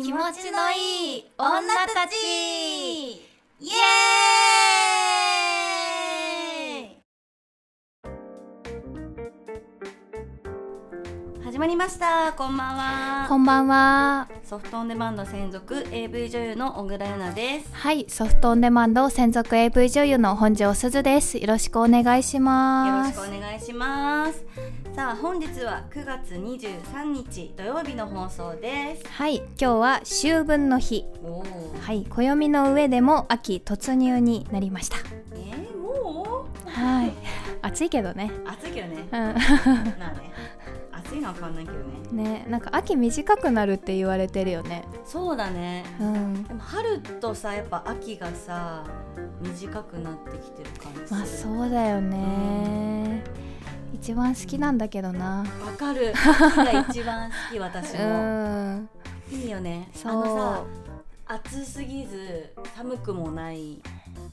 気持ちのいい女たち。イエーイ。始まりました。こんばんは。こんばんは。ソフトオンデマンド専属 AV 女優の小倉優奈ですはい、ソフトオンデマンド専属 AV 女優の本庄すずです。よろしくお願いしよろします。くお願いしますさあ本日は9月23日土曜日の放送ですはい、今日は秋分の日。はい、暦の上でも秋突入になりました。えー、もう？はい、暑いけどね。暑いけどねうまあね暑いのは変わんないけどね。ん、ね、なんか秋短くなるって言われてるよね。そうだね。うん、でも春とさやっぱ秋がさ短くなってきてる感じまあそうだよね。一番好きなんだけどな。わかる。秋が一番好き私 うもん、いいよね。そう。あのさ暑すぎず寒くもない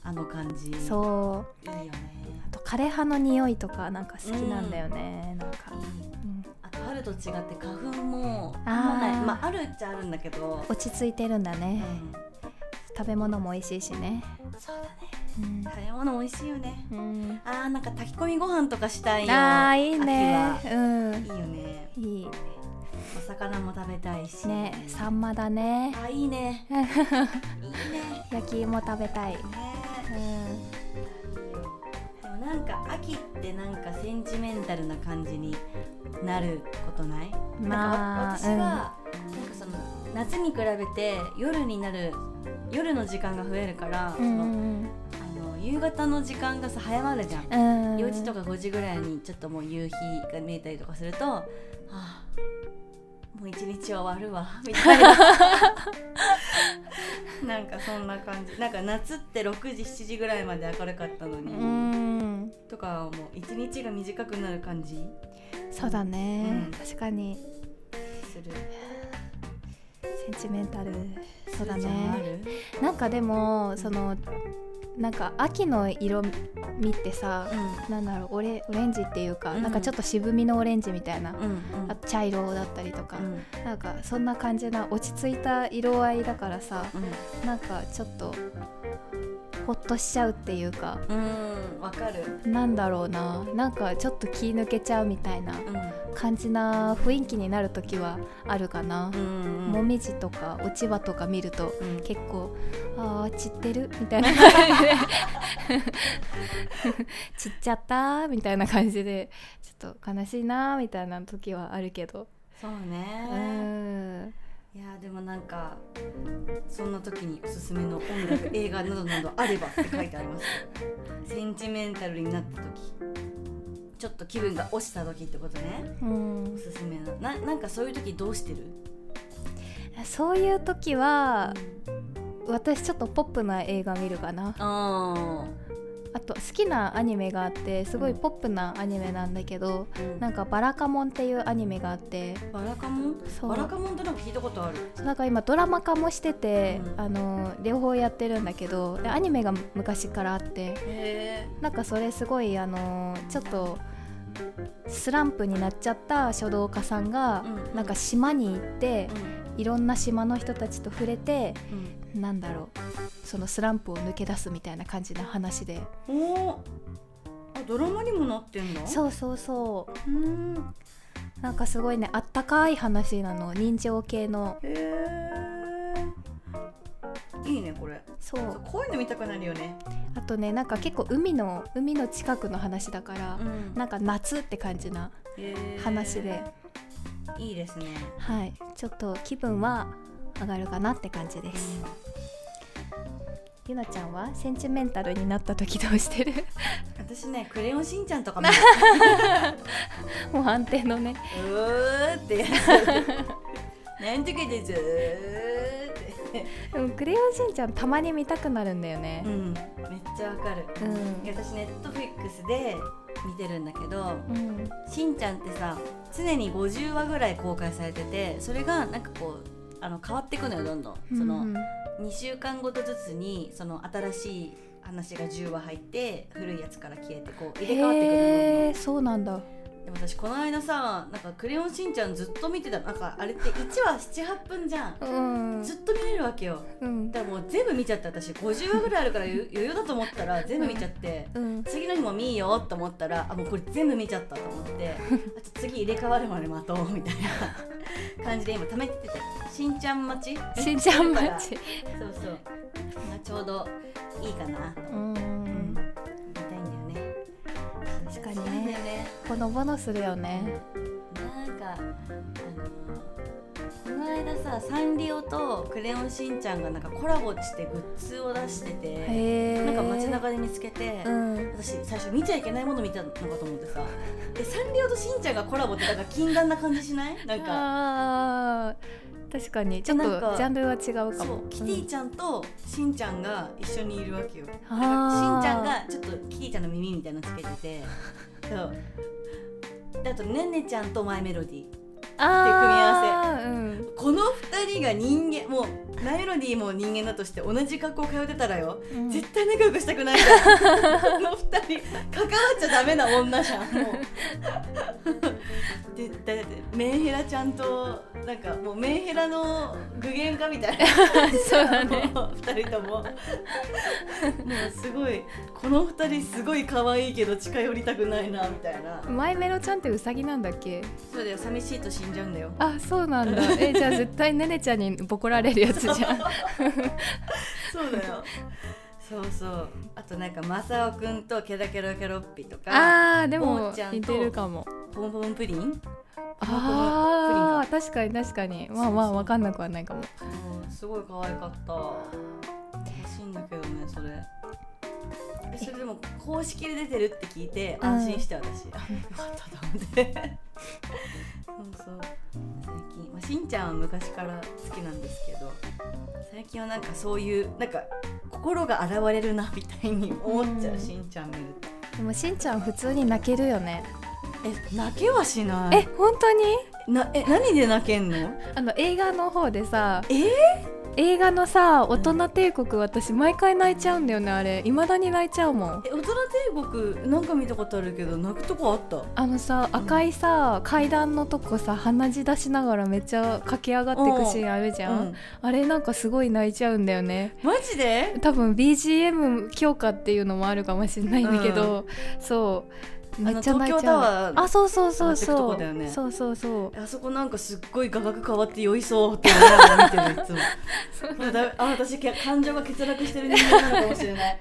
あの感じ。そう。いいよね。あと枯葉の匂いとかなんか好きなんだよね。なんか。いいうんあと違って花粉もあまない。まああるっちゃあるんだけど、落ち着いてるんだうね、ん、食べ物も美味しいしね、そうだね。うん。食べ物美味しいよね。うん、あーなんか炊き込みご飯とかしたいよ。あーいいね。秋うん。はいいよね。いい。お魚も食べたいし。ねサンマだね。あいいね。いいね。焼き芋食べたい、ね。うでもなんか秋ってなんかセンチメンタルな感じになることない、まあなんかわ私は、なんかその夏に比べて夜になる夜の時間が増えるから、そのんあの夕方の時間がさ早まるじゃん、4時とか5時ぐらいにちょっともう夕日が見えたりとかすると、はあ、もう一日終わるわみたいな。なんかそんな感じ。なんか夏って6時7時ぐらいまで明るかったのに、うん。とかもう一日が短くなる感じ？そうだね、うん。確かに。する。センチメンタル。そうだね。る？なんかでもそのなんか秋の色味ってさ、なんだろうオレオレンジっていうか、うん。なんかちょっと渋みのオレンジみたいな、うんうん。あと茶色だったりとか、うん。なんかそんな感じな落ち着いた色合いだからさうん。なんかちょっとほっとしちゃうっていうかうんわかる。なんだろうな。なんかちょっと気抜けちゃうみたいなうん。感じな雰囲気になる時はあるかな、うんもみじとか落ち葉とか見るとうん。結構あー散ってるみたいな。感じで散っちゃったみたいな感じでちょっと悲しいなみたいな時はあるけど。そううねんいやでもなんかそんな時におすすめの音楽映画などなどあればって書いてあります。よ センチメンタルになった時。ちょっと気分が落ちた時ってことね。うん。おすすめなななんかそういう時どうしてる？そういう時は私ちょっとポップな映画見るかなああと好きなアニメがあってすごいポップなアニメなんだけどーなんかバラカモンっていうアニメがあって。バラカモン？そう。バラカモンってなんか聞いたことある。なんか今ドラマ化もしてて、うん。あの両方やってるんだけどでアニメが昔からあって。へなんかそれすごいあのちょっとスランプになっちゃった書道家さんが、うんなんか島に行ってえいろんな島の人たちと触れてうんなんだろう。そのスランプを抜け出すみたいな感じな話で。うんおー。あドラマにもなってんのそうそうそう。うん。なんかすごいねあったかい話なの。人情系の。へえいいねこれ。そう。こういうの見たくなるよね。あとねなんか結構海の海の近くの話だから、ん。なんか夏って感じな話で、いいですね。はい。ちょっと気分は上がるかなって感じです、ゆなちゃんはセンチメンタルになった時どうしてる？私ねクレヨンしんちゃんとか見る もう安定のね。うーって。やつなんとかでずーって。でもクレヨンしんちゃんたまに見たくなるんだよね。うん。めっちゃわかる。うん。私ネットフリックスで見てるんだけどうん。しんちゃんってさ常に50話ぐらい公開されててそれがなんかこうあの変わっていくのよどんどん。その、うん2週間ごとずつにその新しい話が10話入って古いやつから消えてこう入れ替わってくるの。どんどんへえそうなんだ。でも私この間さなんか「クレヨンしんちゃん」ずっと見てた。なんかあれって1話78分じゃん。うん。ずっと見れるわけよ。うん。だからもう全部見ちゃって私50話ぐらいあるから余余裕だと思ったら全部見ちゃって。うん。次の日も見いよと思ったらあもうこれ全部見ちゃったと思って。あと次入れ替わるまで待とうみたいな感じで今貯めてて。しんちゃん待ち。しんちゃん待ちそう。そうがちょうどいいかな。とう思って、確かに。ねね。ほのぼのするよね。なんかあのこの間さサンリオとクレヨンしんちゃんがなんかコラボしてグッズを出しててなんか街中で見つけて、うん。私最初見ちゃいけないもの見たのかと思ってさえサンリオとしんちゃんがコラボってなんか禁断な感じしない？なんか確かに。ちょっとジャンルは違うかも。キティちゃんとしんちゃんが一緒にいるわけよ。あー。なんかしんちゃんがちょっとキティちゃんの耳みたいなのつけてて。そう。であとねねちゃんとマイメロディー。あー。うん。この2人が人間もうマイメロディーも人間だとして同じ学校通ってたらよ、うん。絶対仲良くしたくないじゃん。この2人関わっちゃダメな女じゃんもう。でだってメンヘラちゃんとなんかもうメンヘラの具現化みたいな。そうだね。もう2人とも。もうすごいこの2人すごい可愛いけど近寄りたくないなみたいな。マイメロちゃんってウサギなんだっけ？そうだよ寂しいと死んじゃうんだよ。あそうなんだ。えじゃあ絶対ねねちゃんにボコられるやつじゃん。そうだよそうそう。あとなんかマサオくんとケラケロケロッピとかあーでも似てるかも。ポンポンプリン？あー確かに確かに。まあまあ分かんなくはないかも。うんすごい可愛かった。欲しいんだけどねそれ。えそれでも公式で出てるって聞いてうん。安心して私、あよかったと思って。そうそう。最近、まあ、しんちゃんは昔から好きなんですけど最近はなんかそういうなんか心が現れるなみたいに思っちゃう、うん。しんちゃん見ると。でもしんちゃん普通に泣けるよね。え泣けはしない。え本当に？なえ何で泣けんの？あの映画の方でさえ？ー映画のさ大人帝国私毎回泣いちゃうんだよねあれ。未だに泣いちゃうもん。え大人帝国なんか見たことあるけど泣くとこあった？あのさ赤いさ階段のとこさ鼻血出しながらめっちゃ駆け上がっていくシーンあるじゃん、うん。あれなんかすごい泣いちゃうんだよね。マジで？多分 BGM 強化っていうのもあるかもしれないんだけど、そうめっちゃ泣いち東京タワーあそうそうそうそう、こだよね。そうそうそう。あそこなんかすっごい画角変わって酔いそうって思いながら見てるいつも。あ私け感情が欠落してる人間なのかもしれない。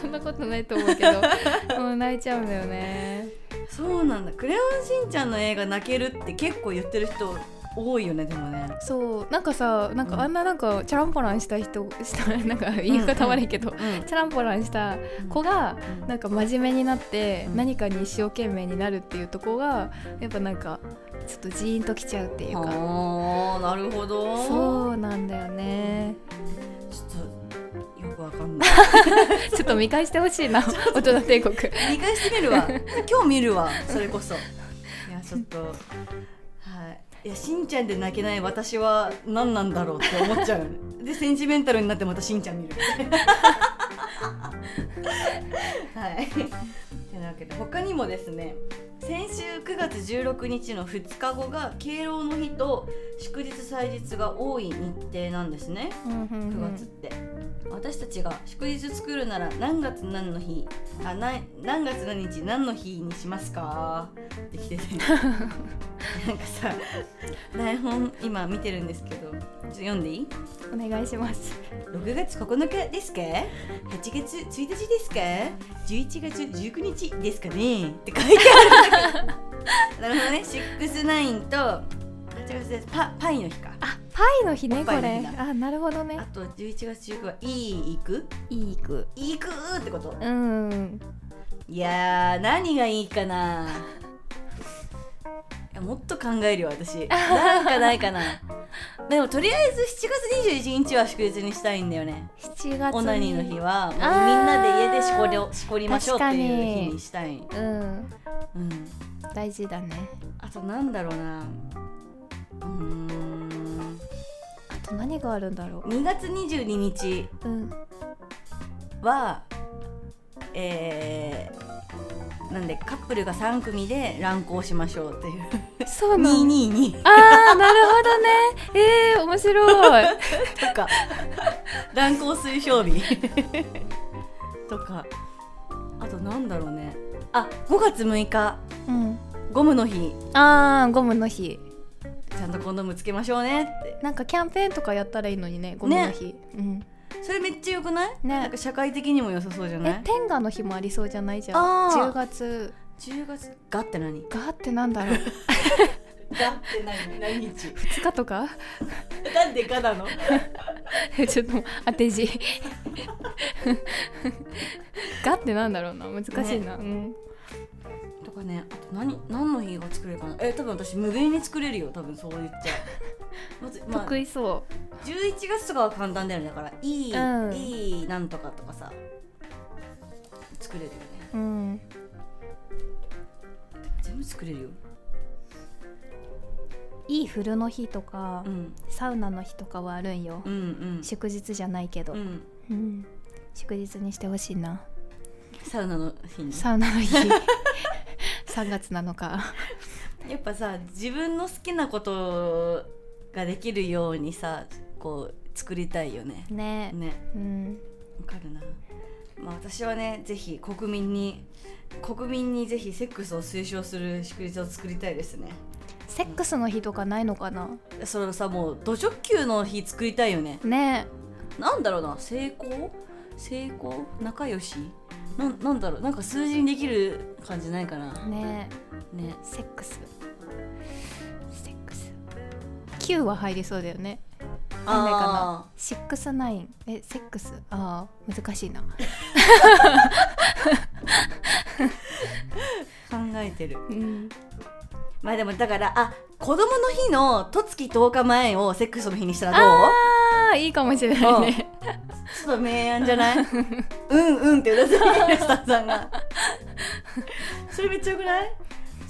そんなことないと思うけど。もう泣いちゃうんだよね。そうなんだ「クレヨンしんちゃん」の映画泣けるって結構言ってる人多いよねでもね。そうなんかさなんうん。かあんななんかチャランポランした人 したなんか言い方悪いけど、うんチャランポランした子がうん。なんか真面目になってうん。何かに一生懸命になるっていうとこがやっぱなんかちょっとジーンときちゃうっていうか。あーなるほど。そうなんだよね。ちょっとよくわかんない。ちょっと見返してほしいな 大人帝国。見返してみるわ。今日見るわそれこそ。いやちょっとはいいやしんちゃんで泣けない私は何なんだろうって思っちゃうよね。で センチメンタルになってまたしんちゃん見る。はい。てなわけで他にもですね先週9月16日の2日後が敬老の日と祝日祭日が多い日程なんですね。9月って、私たちが祝日作るなら何月何の日あな何月何日何の日にしますか？って来てて。なんかさ台本今見てるんですけどちょっと読んでいい？お願いします。6月9日ですか？8月1日ですか？11月19日ですかね？って書いてある なるほどね。69と8月ですパパイの日か。あパイの日ねこれ。あなるほどね。あと11月19はいい行く？いいく。行くってこと？うん。いやー何がいいかな？いやもっと考えるよ私。なんかないかな？でもとりあえず7月21日は祝日にしたいんだよね。7月オナニーの日は。もうみんなで家でしこりょしこりましょうっていう日にしたい、うん。うん、大事だね。あとなんだろうなうーん。あと何があるんだろ2月22日。ううん。はえーなんでカップルが3組で乱行しましょうっていう。そうなの。222ああなるほどね。えー、面白い。とか。乱行推奨日とか。あとなんだろうね。あ5月6日。うん。ゴムの日。あーゴムの日ちゃんとコンドームつけましょうねって。なんかキャンペーンとかやったらいいのにねゴムの日、うん。それめっちゃよくない？ね。なんか社会的にも良さそうじゃない？え天下の日もありそうじゃない？じゃんあー。10月。10月？がって何？がーってなんだろう。がって何？何日？2日とか？なんでがなの？ちょっと当て字 がってなんだろうな。難しいな、うんとかねあと何何の日が作れるかな？え多分私無限に作れるよ。多分そう言っちゃう。まず、まあ、得意そ11月とかは簡単だよね。だからいい、うん。いいなんとかとかさ作れるよね。ううん。全部作れるよ。いい風呂の日とか、うん。サウナの日とかはあるんよ、うんうん。祝日じゃないけど、うん。うん。祝日にしてほしいな。サウナの日にサウナの日3月7日 やっぱさ自分の好きなことができるようにさこう作りたいよね。ね。ね。うん。わかるな。まあ私はねぜひ国民に国民にぜひセックスを推奨する祝日を作りたいですね。セックスの日とかないのかな？それをさもう土直球の日作りたいよね。ね。なんだろうな成功？成功？仲良し？なんなんだろうなんか数字にできる感じないかな。ね。ね。セックス。セックス。9は入りそうだよね。なんでかな。シックスナイン。えセックス？ああ難しいな。考えてる。うん。まあでもだからあ子供の日の十月10日前をセックスの日にしたらどう？いいかもしれないね。ちょっと明暗じゃない？うんうんってうなずいてるスタッフさんがそれめっちゃよくない？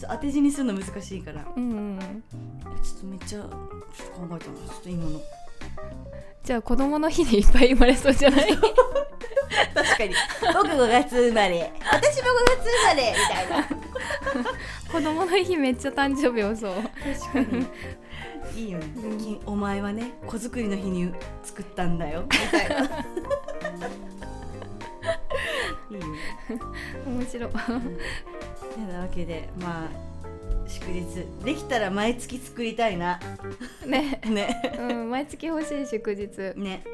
当て字にするの難しいから。うんうん。ちょっとめっちゃちょっと考えたなちょっと今の。じゃあ子供の日にいっぱい生まれそうじゃない？確かに。僕5月生まれ。私も5月生まれ。みたいな。子供の日めっちゃ誕生日多そう。確かにいいよね、きお前はね子作りの日に作ったんだよ。みたいな。い。いよ。ね面白いてなわけでまあ祝日できたら毎月作りたいな。ね。ね。うん毎月欲しい祝日。ね。て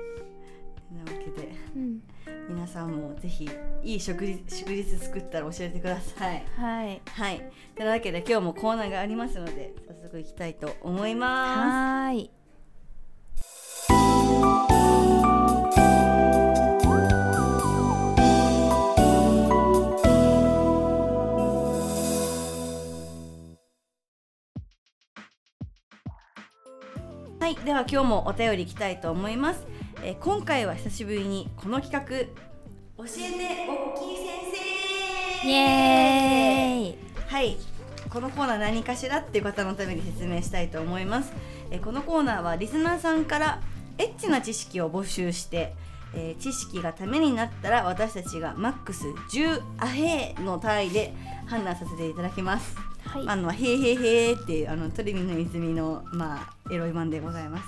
なわけでうん。皆さんもぜひいい祝日祝日作ったら教えてください。はい。はい。てなわけで今日もコーナーがありますので早速いきたいと思いまはーい。すはいでは今日もお便りいきたいと思います、えー今回は久しぶりにこの企画。教えておっきい先生。イエーイ。はいこのコーナー何かしらっていう方のために説明したいと思います、えーこのコーナーはリスナーさんからエッチな知識を募集して、えー知識がためになったら私たちがマックス10アヘーの単位で判断させていただきますはいあの、へーへーへーっていう、あの、トリミの泉の、まあ、エロい版でございます。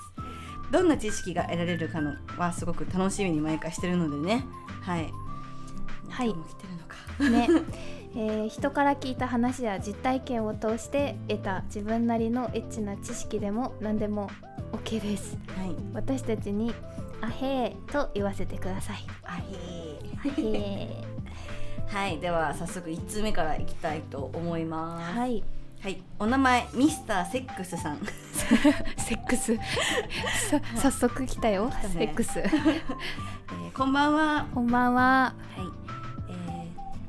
どんな知識が得られるかのは、すごく楽しみに毎回してるのでね。はい。はいも来てるのか。ね えー人から聞いた話や実体験を通して得た自分なりのエッチな知識でも何でも OK です。はい。私たちに「あへー」と言わせてください。あへあへー。はい、では、早速1通目からいきたいと思いーます。はい。はい、お名前、ミスターセックスさん。セックス。さ早速来たよ、たね。セックス。えーこんばんは。こんばんは。はい、えー、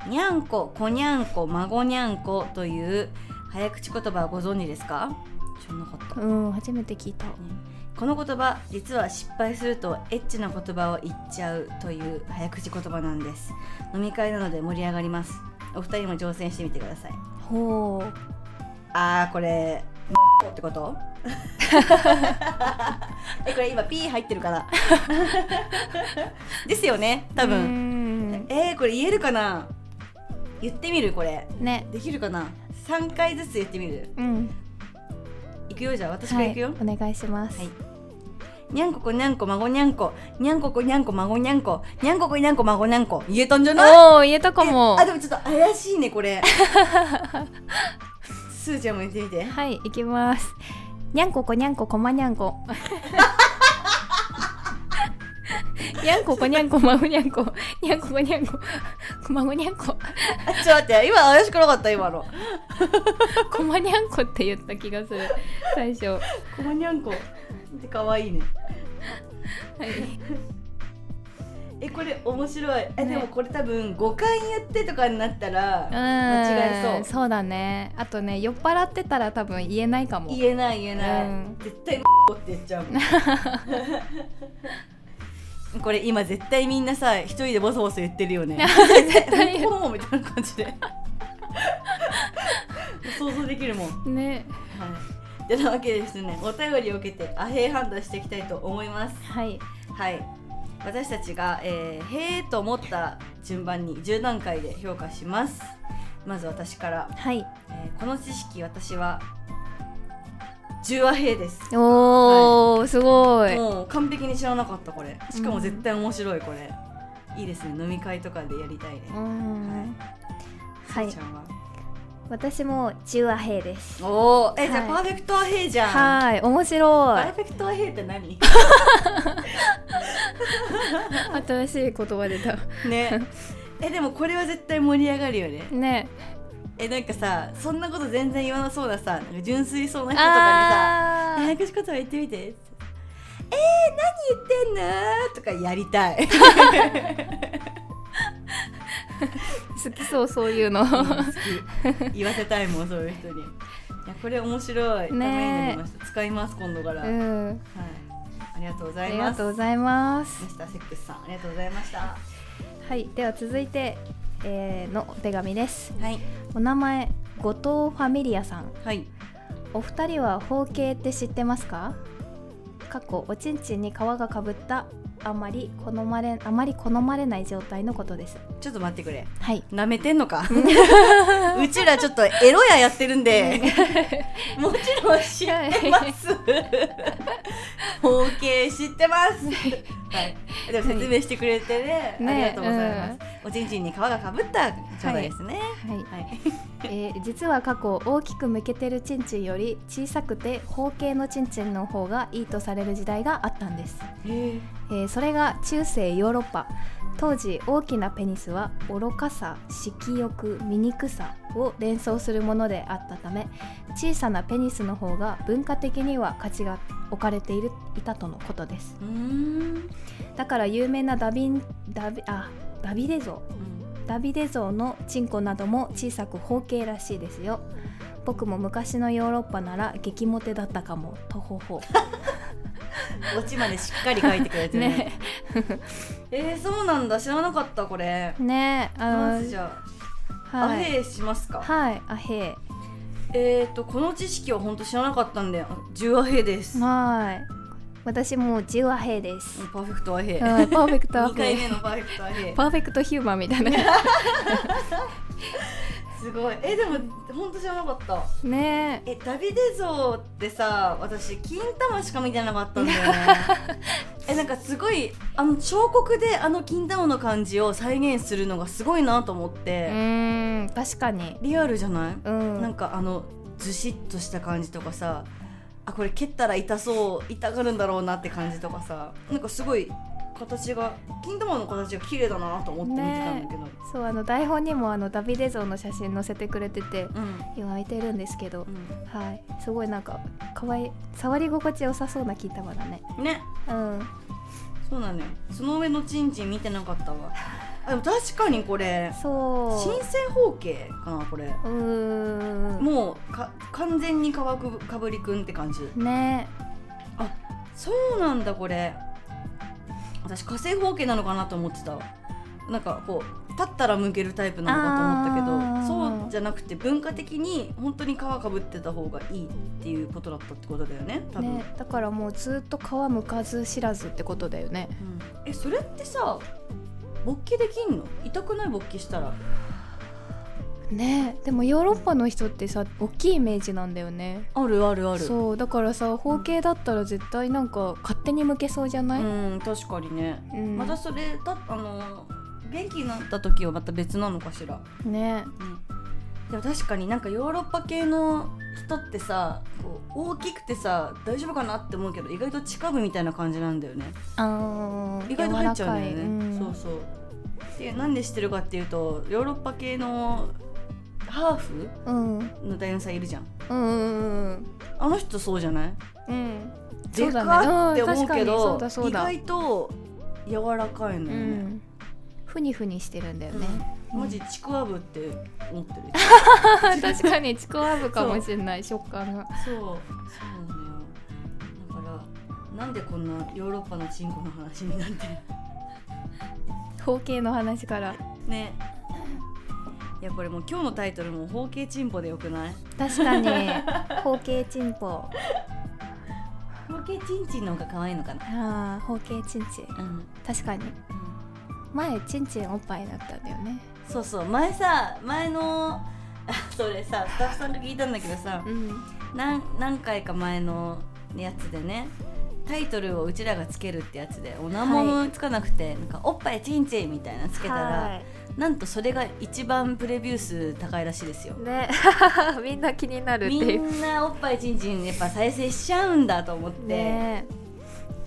にゃんこ、こにゃんこ、孫にゃんこという早口言葉をご存知ですか？知らなかった。うん初めて聞いた。この言葉実は失敗するとエッチな言葉を言っちゃうという早口言葉なんです。飲み会なので盛り上がります。お二人も挑戦してみてください。ほう。あーこれってこと？えこれ今 P 入ってるかな？ですよね多う分ん。えー、これ言えるかな？言ってみるこれ。ね。できるかな？3回ずつ言ってみる。うん。いくよじゃあ。私からいくよ、はい、お願いします、はい。にゃんここにゃんこ孫にゃんこ。にゃんここにゃんこ孫にゃんこ。にゃんここにゃんこ孫にゃんこ。言えたんじゃない？おお言えたかも。えあでもちょっと怪しいねこれ。すーちゃんも言ってみて。はい行きます。にゃんここにゃんここまにゃんこ にゃんここにゃんこまごにゃんこにゃんここにゃんここまごにゃんこあちょっと待って今怪しくなかった今の。こまにゃんこって言った気がする。最初。はこまにゃんこって可愛いね。い。えこれ面白い。え、ね。でもこれ多分5回言ってとかになったらうん。間違えそう。そうだね。あとね酔っ払ってたら多分言えないかも。言えない言えない、うん。絶対 って言っちゃうもん これ今絶対みんなさ一人でボソボソ言ってるよね。絶対このみたいな感じで想像できるもん。はい。ねてなわけでですねお便りを受けてアヘイ判断していきたいと思います。はい。はい。私たちが、えー、へーと思った順番に10段階で評価します。まず私から、はい。えーこの知識私は10はへーです。おー、すごい。もう完璧に知らなかったこれ。しかも絶対面白いこれ、いいですね。飲み会とかでやりたいね、うん。はい。は私も中和平です。おおえ、じゃあはい。パーフェクトアヘイじゃん。はい面パ白ーフェクトアヘイって何？い 新しい言葉出た。ね。えでもこれは絶対盛り上がるよね。ねえなんかさそんなこと全然言わなそうなさなんか純粋そうな人とかにさ「あー。早口言葉言ってみて」えー、何言ってんの?」とかやりたい。好きそうそういうの。好き。言わせたいもんそういう人に。いやこれ面白い、ためになりました。使います今度から、はい。うんありがとうござありいます。がとうございます。ミスターセックスさんありがとうございました。はいでは続いて、えーのお手紙です。はい。お名前後藤ファミリアさん。はい。お二人は包茎って知ってますか？過去おちんちんに皮がかぶったあまり好まれあまり好まれない状態のことです。ちょっと待ってくれ。はい。なめてんのか？うちらちょっとエロややってるんで。もちろん知ってます。包茎知ってます はい。でも説明してくれてね、ねありがとうございます、おちんちんに皮がかぶった状態ですね。はい。はい、えー実は過去大きく向けてるチンチンより小さくて包茎のチンチンの方がいいとされる時代があったんです、えーそれが中世ヨーロッパ当時大きなペニスは愚かさ色欲醜さを連想するものであったため小さなペニスの方が文化的には価値が置かれているいたとのことです。だから有名なダビンダビあダビデ像。ダビデ像のチンコなども小さく包茎らしいですよ。僕も昔のヨーロッパなら激モテだったかも。とほほ オチまでしっかり書いてくれてね。ね。えー、そうなんだ。知らなかったこれ。ねあのじゃあ、アはい。ヘイしますか？はいあへえーとこの知識は本当知らなかったんで10アヘイです。はい。私も10アヘです。パーフェクトアヘイ。はいパーフェクトア2回ヘ目のパーフェクトアヘイ。パーフェクトヒューマンみたいな すごい。えでも本当知らなかった。ねえ。ダビデ像ってさ私金玉しか見てなかったんだよね。えなんかすごいあの彫刻であの金玉の感じを再現するのがすごいなと思っうて、ーん確かに。リアルじゃない、うん。なんかあのずしっとした感じとかさあこれ蹴ったら痛そう痛がるんだろうなって感じとかさ。なんかすごい形が金玉の形が綺麗だなと思って見てたんだけど、そうあの台本にもあのダビデ像の写真載せてくれててうん。今見てるんですけどうはい。すごいなんかかわいい触り心地良さそうな金玉だね。ん、ね。うん。そうなのよその上のチンチン見てなかったわ。あでも確かにこれそう。新鮮包茎かなこれ。うーん。もうか完全にかわくかぶりくんって感じ。ね。そうなんだこれ私火星包茎なのかなと思ってた。なんかこう立ったら剥けるタイプなのかと思ったけどそうじゃなくて文化的に本当に皮かぶってた方がいいっていうことだったってことだよね多分、ねだからもうずっと皮むかず知らずってことだよね。うん。えそれってさ勃起できんの？痛くない勃起したらね。でもヨーロッパの人ってさ大きいイメージなんだよね。あるあるある。そうだからさ包茎だったら絶対なんか勝手に向けそうじゃない、うん確かにね、うん。またそれだあの元気になった時はまた別なのかしら、ね。うん、でも確かになんかヨーロッパ系の人ってさこう大きくてさ大丈夫かなって思うけど意外と近部みたいな感じなんだよね。あー意外と入っちゃうんだよね、うん。そうそう。でなんで知ってるかっていうとヨーロッパ系のハーフ？うん。の男優さんいるじゃん。うんうんあの人そうじゃない？うん。でかって思うけど、そう意だ外と柔らかいのうよね、ん。ふにふにしてるんだよね、うん。マジちくわぶって思ってる。確かにちくわぶかもしれない 食感が。そうそうなのよ。だからなんでこんなヨーロッパのチンコの話になってる包茎の話から。ねいやこれもう今日のタイトルも包茎チンポでよくない？確かに。包茎チンポ。包茎チンチンの方が可愛いのかな？あー包茎チンチ。ンうん、確かに。前チンチンおっぱいだったんだよね。そうそう。前さ前のあ それさスタッフさんが聞いたんだけどさうん。何何回か前のやつでねタイトルをうちらがつけるってやつでお名前もつかなくて、なんかおっぱいチンチンみたいなつけたら、はいなんとそれが一番プレビュー数高いらしいですよ。ね。みんな気になるってみいう。んなおっぱいチンチンやっぱ再生しちゃうんだと思って、ね。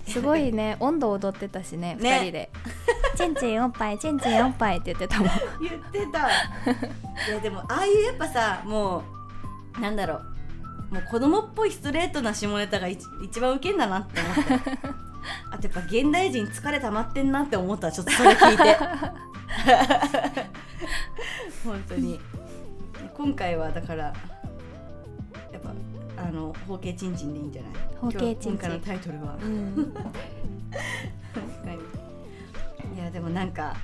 すごいね。温度踊ってたしねね。二人で「チンチンおっぱいチンチンおっぱい」って言ってたもん。言ってた。いやでもああいうやっぱさもうなんだろう。もう子供っぽいストレートな下ネタが一一番ウケんだなって思った あとやっぱ現代人疲れ溜まってんなって思ったちょっとそれ聞いて。本当に。今回はだからやっぱあの包茎チンチンでいいんじゃない？包茎チンチン。今今回のタイトルは。うん。確かに。いやでもなんか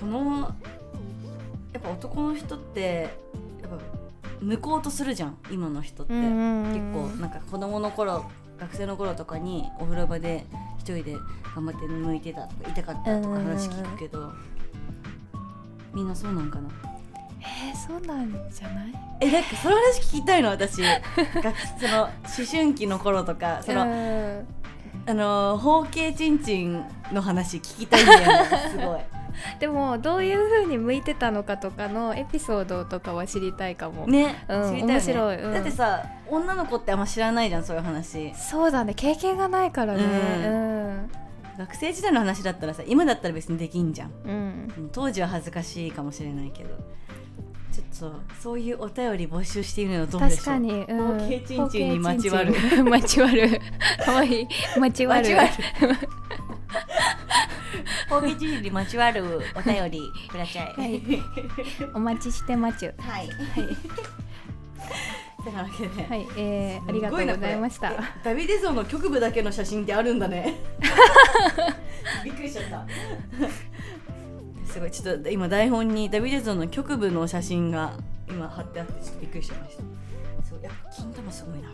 このやっぱ男の人ってやっぱ向こうとするじゃん今の人って、結構なんか子供の頃学生の頃とかにお風呂場で一人で頑張って向いてたとか痛かったとか話聞くけど、みんなそうなんかな？えー、そうなんじゃない？えなんかその話聞きたいの私。学その思春期の頃とかその、うん。あの包茎チンチンの話聞きたいんだよねすごいでもどういう風に向いてたのかとかのエピソードとかは知りたいかも、ね、うん知りたいよね。面白い。うん。だってさ女の子ってあんま知らないじゃんそういう話。そうだね経験がないからね。うん。学生時代の話だったらさ今だったら別にできんじゃん。うん、うん当時は恥ずかしいかもしれないけど。ちょっとそういうお便り募集しているのはどうでしょう。確かに、うん、包に まちわる。まちわる。かわい。いまちわるまちわる包茎チンチンにまちわるお便りくださいはい。お待ちしてまち。ゅはい。というわけで、はい、えー、ありがとうございました。ダビデ像の局部だけの写真ってあるんだね。びっくりしちゃった。すごい。ちょっと今台本にダビデ像の局部の写真が今貼ってあってちょっとびっくりしちゃいましたやっぱ金玉すごいな。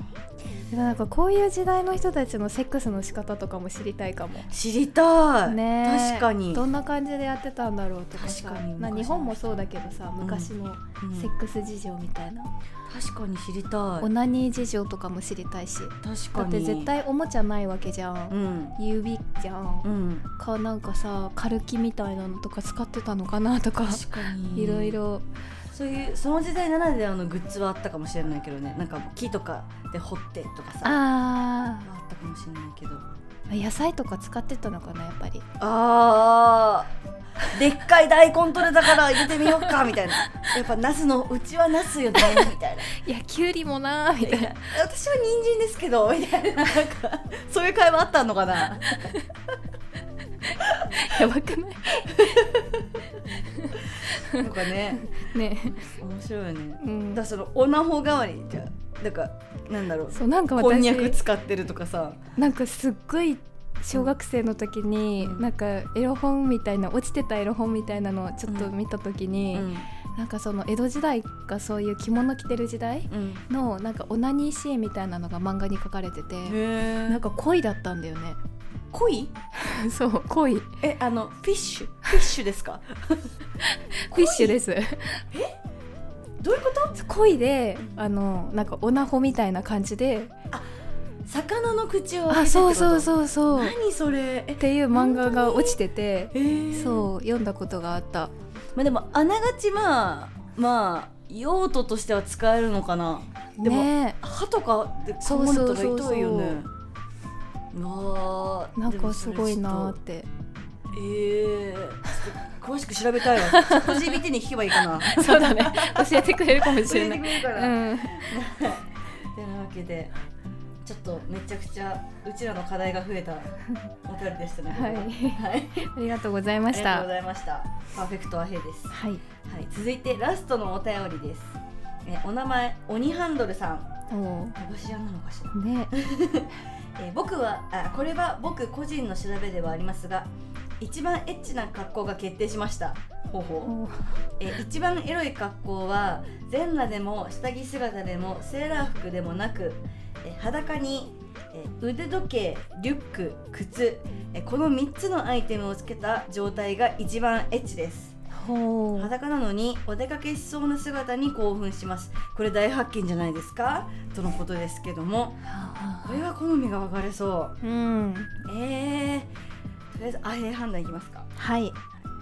でもなんかこういう時代の人たちのセックスの仕方とかも知りたいかも。知りたい、ねえ。確かに。どんな感じでやってたんだろうとかさ。確かに。まあ日本もそうだけどさん昔のうん。セックス事情みたいな、確かに知りたい。オナニー事情とかも知りたいし。確だかに。って絶対おもちゃないわけじゃん、うん。指じゃん、うん。かなんかさカルキみたいなのとか使ってたのかなとか。確かに。いろいろそういうその時代ならではのグッズはあったかもしれないけどね。なんか木とかで掘ってとかさ。ああったかもしれないけど。ー野菜とか使ってたのかなやっぱり。あー。でっかい大根取れたから入れてみようかみたいな。やっぱナスのうちはナスよねみたいな。いやきゅうりもなーみたいな。私は人参ですけどみたいな。なんかそういう会話あったのかな。やばくない？なんかね ね。面白いよね。うん。だそのオナホ代わりにじゃあなんかなんだろう。そうなんかこんにゃく私使ってるとかさ。なんかすっごい小学生の時に、うん。なんかエロ本みたいな落ちてたエロ本みたいなのをちょっと見た時に、うん。なんかその江戸時代がそういう着物着てる時代うん。のなんかオナニーシーンみたいなのが漫画に書かれてて、へなんか恋だったんだよね恋？そう恋。フえあのフィッシュ？フィッシュですか？ィッシュです。どういうこと？恋であのなんかオナホみたいな感じで。魚の口をあそうそううそうそう。っ何それ？えていう漫画が落ちてて。えー。そう読んだことがあった。まあでもあながちまあまあ用途としては使えるのかな。でもね歯とかで噛むのとか痛いよね。うわーなんでもそれかすごいなーって。えー、ちょっと詳しく調べたいわ。チャット GPT に聞けばいいかな。そうだね。教えてくれるかもし教えてれない。くれるかうら、んてなわけでちょっとめちゃくちゃうちらの課題が増えたお便りでしたね。はい。はい、ありがとうございました。ありがとうございました。パーフェクトアヘイです。はい。はい、続いてラストのお便りです。えお名前鬼ハンドルさん。お駄菓子屋なのかしら。ーね え僕はあこれは僕個人の調べではありますが、一番エッチな格好が決定しました。ほうほう。おーえ一番エロい格好は全裸でも下着姿でもセーラー服でもなく、え裸に。え腕時計、リュック、靴えこの3つのアイテムをつけた状態が一番エッチです裸なのにお出かけしそうな姿に興奮します。これ大発見じゃないですか？とのことですけども。これは好みが分かれそう。うん。えー、とりあえずアヘ判断いきますか。はい。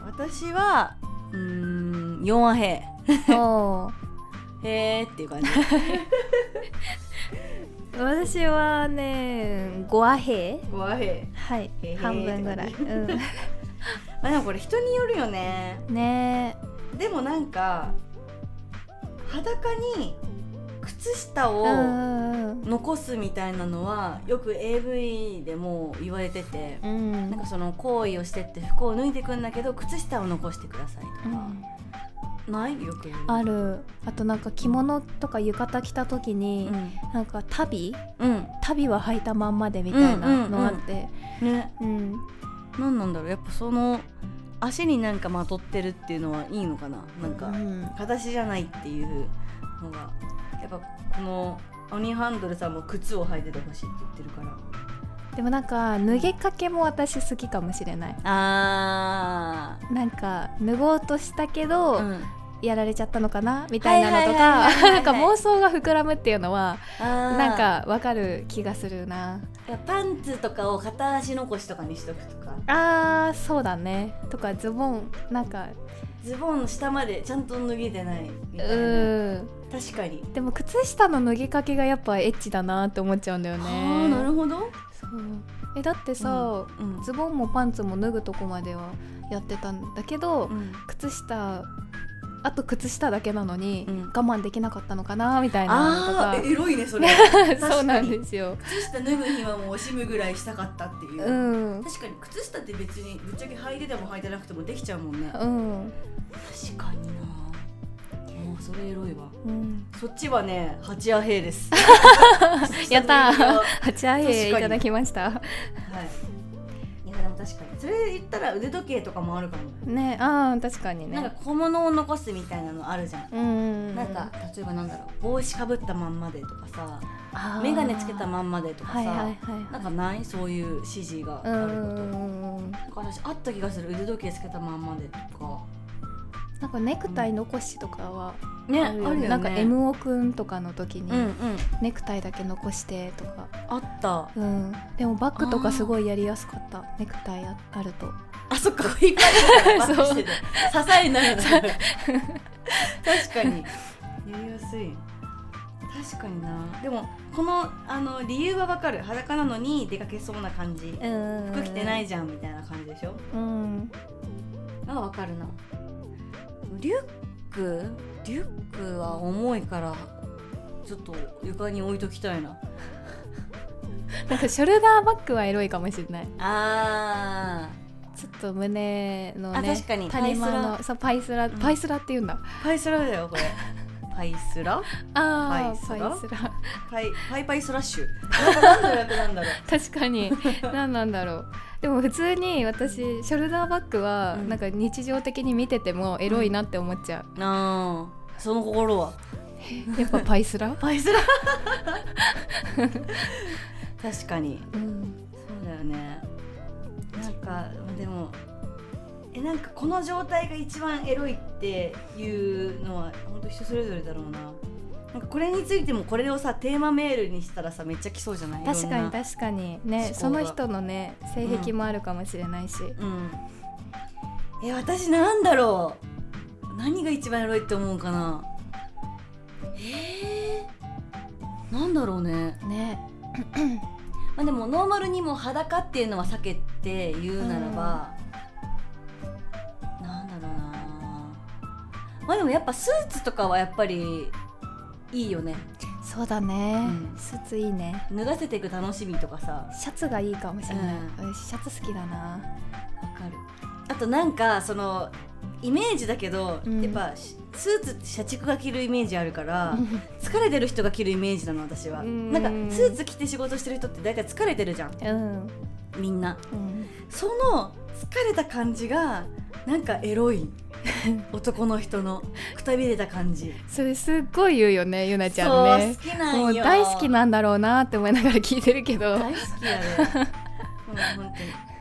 私はうーん4アヘへーっていう感じ。私はね5アヘ5アヘはい。半分ぐらい、うまあでもこれ人によるよね。ん、ね。でもなんか裸に靴下えをうん残すみたいなのはよく AV でも言われててうん。なんかその行為をしてって服を脱いでくんだけど靴下を残してくださいとか、うん。ない？よくある。あとなんか着物とか浴衣着た時に、なんか足袋？うん、足袋は履いたまんまでみたいなのあって。うん、ね。うん何なんだろうやっぱその足になんかまとってるっていうのはいいのかななんかうん。裸足じゃないっていうのが。やっぱこの鬼ハンドルさんも靴を履いててほしいって言ってるから。でもなんか脱げかけも私好きかもしれない。あなんか脱ごうとしたけど、ー、うん、やられちゃったのかなみたいなのとはいかなんか妄想が膨らむっていうのはなんかわかる気がするな。パンツとかを片足残しとかにしとくとか。あーそうだね。とかズボンなんかズボン下までちゃんと脱げてないみたいな。うん。確かに。でも靴下の脱ぎかけがやっぱエッチだなって思っちゃうんだよね。はあなるほど。そう。えだってさ、うん。ズボンもパンツも脱ぐとこまではやってたんだけど、うん。靴下あと靴下だけなのに、うん。我慢できなかったのかなみたいなのとか。エロいねそれ。そうなんですよ。靴下脱ぐ日はもう惜しむぐらいしたかったっていう、うん。確かに靴下って別にぶっちゃけ履いてても履いてなくてもできちゃうもんね。うん、確かにな。もうそれエロいわ。うん、そっちはね八アヘイです。やった 八アヘいただきました。はいでも確かに。それ言ったら腕時計とかもあるかも、ねあー確かにね。なんか小物を残すみたいなのあるじゃん、うんなんか例えばなんだろう。帽子かぶったまんまでとかさ。眼鏡つけたまんまでとかさ、はいはいはいなんかない？そういう指示があうること、ん。なんか私あった気がする。腕時計つけたまんまでとかなんかネクタイ残しとかはねあるよね。なんか M オくんとかの時に、ネクタイだけ残してとか。あった。うん。でもバッグとかすごいやりやすかった。ネクタイああると。あそっか。引っ張りながらバックしてて支えになるんだ 確かに。やりやすい。確かにな。でもこのあの理由はわかる。裸なのに出かけそうな感じ。うん服着てないじゃんみたいな感じでしょ？うん。あわかるなリュック？リュックは重いからちょっと床に置いときたいな。なんかショルダーバッグはエロいかもしれない。あちょっと胸のねあ確かに。谷間パイスのそうパイスラ、ん。パイスラって言うんだ。ーパイスラだよこれ。パイスラ？あーパイスラ？パイスラ。パイパイパイスラッシュ。なんなんだろう。確かに。何なんだろうでも普通に私ショルダーバッグはうん。なんか日常的に見ててもエロいなって思っちゃう、あー。その心は？やっぱパイスラ？パイスラ？確かに。うん。そうだよね。なんかでもえなんかこの状態が一番エロいっていうのは本当人それぞれだろうななんかこれについてもこれをさテーマメールにしたらさめっちゃ来そうじゃない？確かに確かに。ねその人のね性癖もあるかもしれないし、うん、うん、え私なんだろう？何が一番エロいって思うかな？えー、なんだろうね。ね。まあでもノーマルにも裸っていうのは避けて言うならば、うん、なんだろうな。まあでもやっぱスーツとかはやっぱりいいよね。そうだね、うん、スーツいいね。脱がせていく楽しみとかさ。シャツがいいかもしれない、うん、シャツ好きだな。わかる。あとなんかそのイメージだけど、うん、やっぱスーツって社畜が着るイメージあるから疲れてる人が着るイメージなの私は。なんかスーツ着て仕事してる人って大体疲れてるじゃん、うん、みんな、うん、その疲れた感じがなんかエロい。男の人の。くたびれた感じ。それすっごい言うよねゆなちゃんね。好きなんもう大好きなんだろうなって思いながら聞いてるけど。大好きやねもう本当に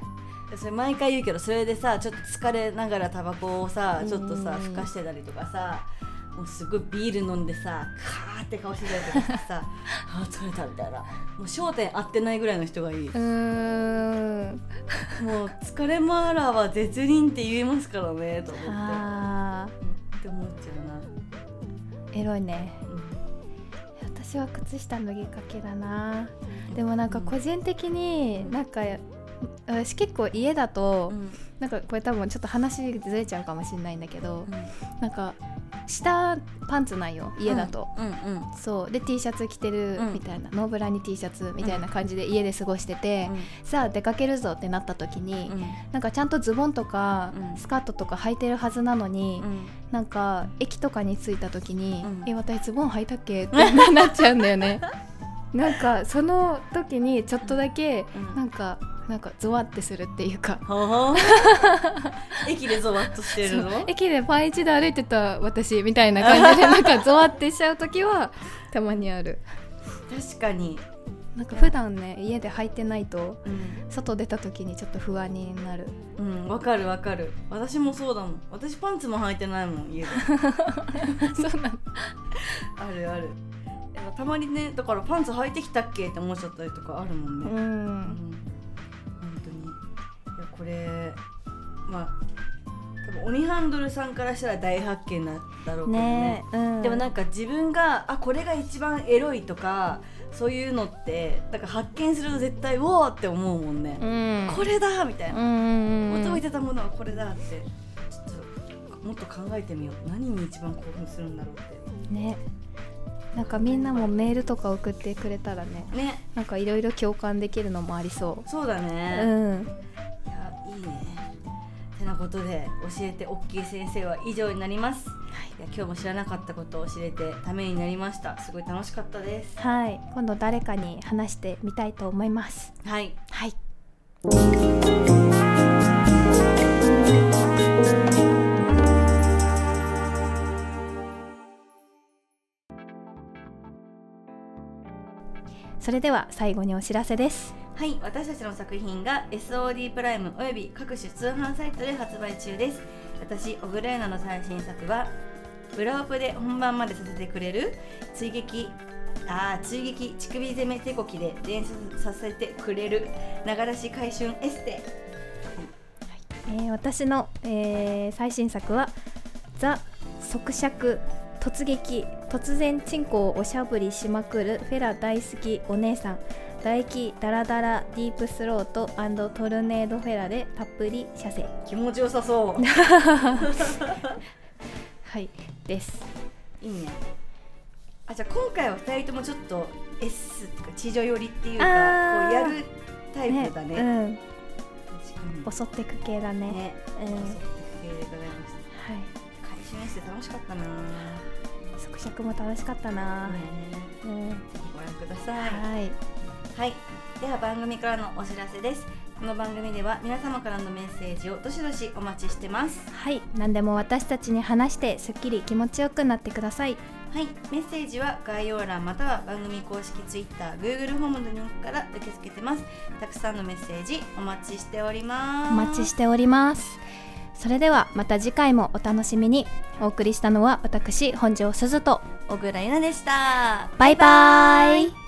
それ毎回言うけどそれでさちょっと疲れながらタバコをさちょっとさふかしてたりとかさもうすごいビール飲んでさカーって顔してたりとかさ あ疲れたみたいな。もう焦点合ってないぐらいの人がいい。うん。もう疲れマーラーは絶倫って言えますからねと思って。あ、うん、って思っちゃうな。エロいね、うん、私は靴下脱ぎかけだな。でもなんか個人的になんか私結構家だと、うん、なんかこれ多分ちょっと話ずれちゃうかもしれないんだけど、うん、なんか下パンツないよ家だと、うん。うんうん、そう。で T シャツ着てるみたいな、ノーブラに T シャツみたいな感じで家で過ごしてて、さあ出かけるぞってなった時に、なんかちゃんとズボンとかスカートとか履いてるはずなのに、なんか駅とかに着いた時に「え私ズボン履いたっけ? 」ってなっちゃうんだよね。なんかその時にちょっとだけなんかなんかゾワってするっていうか。駅でゾワッとしてるの？駅でパンイチで歩いてた私みたいな感じで なんかゾワってしちゃう時はたまにある。確かに。なんか普段ね家で履いてないと、うん、外出た時にちょっと不安になる。うんわかるわかる。私もそうだもん。私パンツも履いてないもん家で。そうなのあるある。たまにねだからパンツ履いてきたっけって思っちゃったりとかあるもんね。うん、うんこれまあ多分鬼ハンドルさんからしたら大発見だだろうけどね、ねうん、でもなんか自分があこれが一番エロいとかそういうのってなんか発見すると絶対うおーって思うもんね、うん、これだみたいな、求めてたものはこれだって。ちょっともっと考えてみよう。何に一番興奮するんだろうって。ね。なんかみんなもメールとか送ってくれたらねね。なんかいろいろ共感できるのもありそう。そうだね。うんいいね。てなことで教えておっきい先生は以上になります、はい、いや今日も知らなかったことを知れてためになりました。すごい楽しかったです。はい。今度誰かに話してみたいと思います。はい。はい。それでは最後にお知らせですはい私たちの作品が SOD プライムおよび各種通販サイトで発売中です。私オグレーナの最新作は裏オプで本番までさせてくれる追撃あ追撃乳首攻め手こきで連想させてくれるながらし回春エステ、はい。えー、私の、えー、最新作はザ即尺突撃突然チンコをおしゃぶりしまくるフェラ大好きお姉さん。唾液ダラダラディープスロートトルネードフェラでたっぷり射精。気持ちよさそう。はいです。いいね。あじゃあ今回は2人ともちょっと S っていうか地上寄りっていうかこうやるタイプだね、ね、うん。襲ってく系だね。ね、うん、襲ってく系でございましたはい。回収して楽しかったな。即尺も楽しかったな、ね。うん、ご覧ください。はいはい。では番組からのお知らせです。この番組では皆様からのメッセージをどしどしお待ちしてます。はい。何でも私たちに話してすっきり気持ちよくなってください。はい。メッセージは概要欄または番組公式 TwitterGoogle ホームのリンクから受け付けてます。たくさんのメッセージお待ちしております。お待ちしております。それではまた次回もお楽しみに。お送りしたのは私本庄すずと。小倉優奈でした。バイバイ